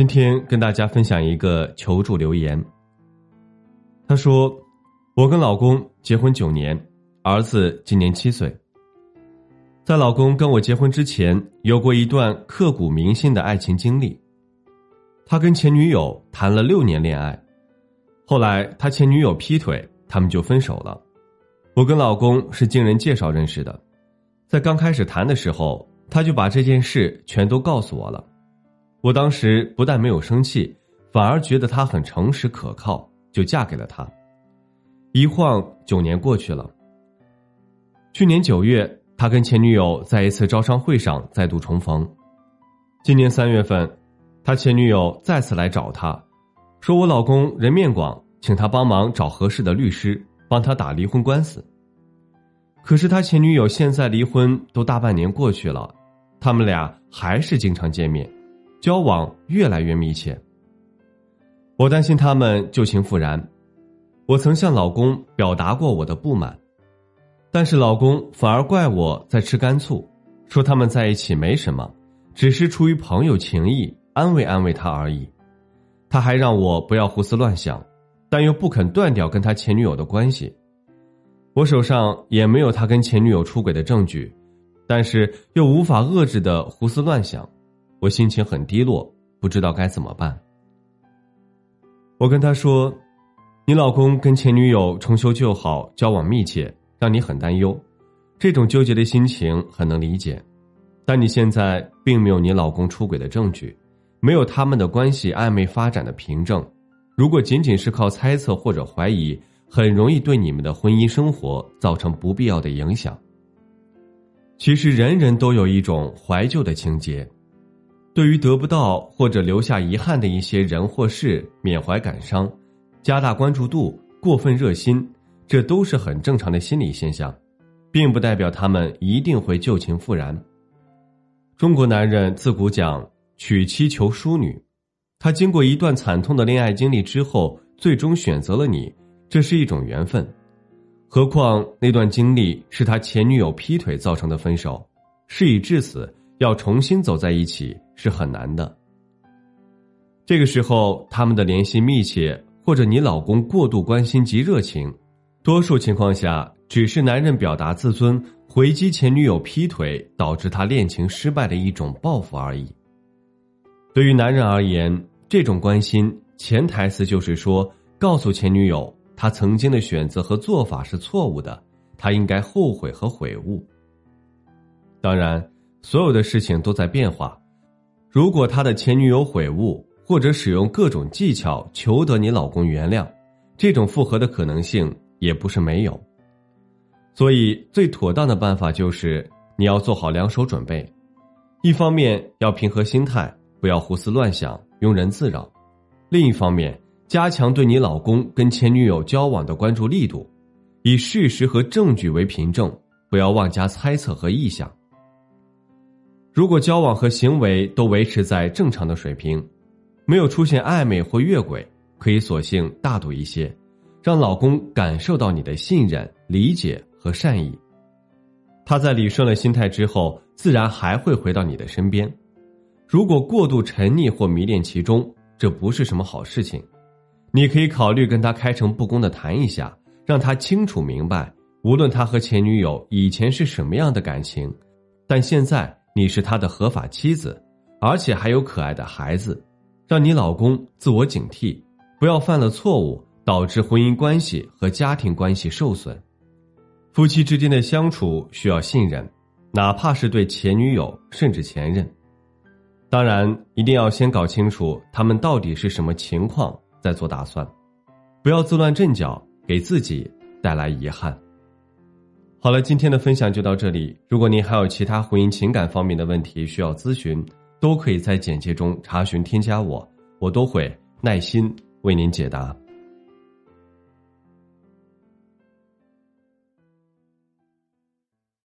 今天跟大家分享一个求助留言。他说：“我跟老公结婚九年，儿子今年七岁。在老公跟我结婚之前，有过一段刻骨铭心的爱情经历。他跟前女友谈了六年恋爱，后来他前女友劈腿，他们就分手了。我跟老公是经人介绍认识的，在刚开始谈的时候，他就把这件事全都告诉我了。”我当时不但没有生气，反而觉得他很诚实可靠，就嫁给了他。一晃九年过去了。去年九月，他跟前女友在一次招商会上再度重逢。今年三月份，他前女友再次来找他，说我老公人面广，请他帮忙找合适的律师，帮他打离婚官司。可是他前女友现在离婚都大半年过去了，他们俩还是经常见面。交往越来越密切，我担心他们旧情复燃。我曾向老公表达过我的不满，但是老公反而怪我在吃干醋，说他们在一起没什么，只是出于朋友情谊，安慰安慰他而已。他还让我不要胡思乱想，但又不肯断掉跟他前女友的关系。我手上也没有他跟前女友出轨的证据，但是又无法遏制的胡思乱想。我心情很低落，不知道该怎么办。我跟他说：“你老公跟前女友重修旧好，交往密切，让你很担忧。这种纠结的心情很能理解。但你现在并没有你老公出轨的证据，没有他们的关系暧昧发展的凭证。如果仅仅是靠猜测或者怀疑，很容易对你们的婚姻生活造成不必要的影响。其实，人人都有一种怀旧的情节。”对于得不到或者留下遗憾的一些人或事，缅怀感伤，加大关注度，过分热心，这都是很正常的心理现象，并不代表他们一定会旧情复燃。中国男人自古讲娶妻求淑女，他经过一段惨痛的恋爱经历之后，最终选择了你，这是一种缘分。何况那段经历是他前女友劈腿造成的分手，事已至此。要重新走在一起是很难的。这个时候，他们的联系密切，或者你老公过度关心及热情，多数情况下只是男人表达自尊、回击前女友劈腿导致他恋情失败的一种报复而已。对于男人而言，这种关心潜台词就是说，告诉前女友他曾经的选择和做法是错误的，他应该后悔和悔悟。当然。所有的事情都在变化，如果他的前女友悔悟，或者使用各种技巧求得你老公原谅，这种复合的可能性也不是没有。所以，最妥当的办法就是你要做好两手准备：一方面要平和心态，不要胡思乱想、庸人自扰；另一方面，加强对你老公跟前女友交往的关注力度，以事实和证据为凭证，不要妄加猜测和臆想。如果交往和行为都维持在正常的水平，没有出现暧昧或越轨，可以索性大度一些，让老公感受到你的信任、理解和善意。他在理顺了心态之后，自然还会回到你的身边。如果过度沉溺或迷恋其中，这不是什么好事情。你可以考虑跟他开诚布公的谈一下，让他清楚明白，无论他和前女友以前是什么样的感情，但现在。你是他的合法妻子，而且还有可爱的孩子，让你老公自我警惕，不要犯了错误导致婚姻关系和家庭关系受损。夫妻之间的相处需要信任，哪怕是对前女友甚至前任。当然，一定要先搞清楚他们到底是什么情况，再做打算，不要自乱阵脚，给自己带来遗憾。好了，今天的分享就到这里。如果您还有其他婚姻情感方面的问题需要咨询，都可以在简介中查询添加我，我都会耐心为您解答。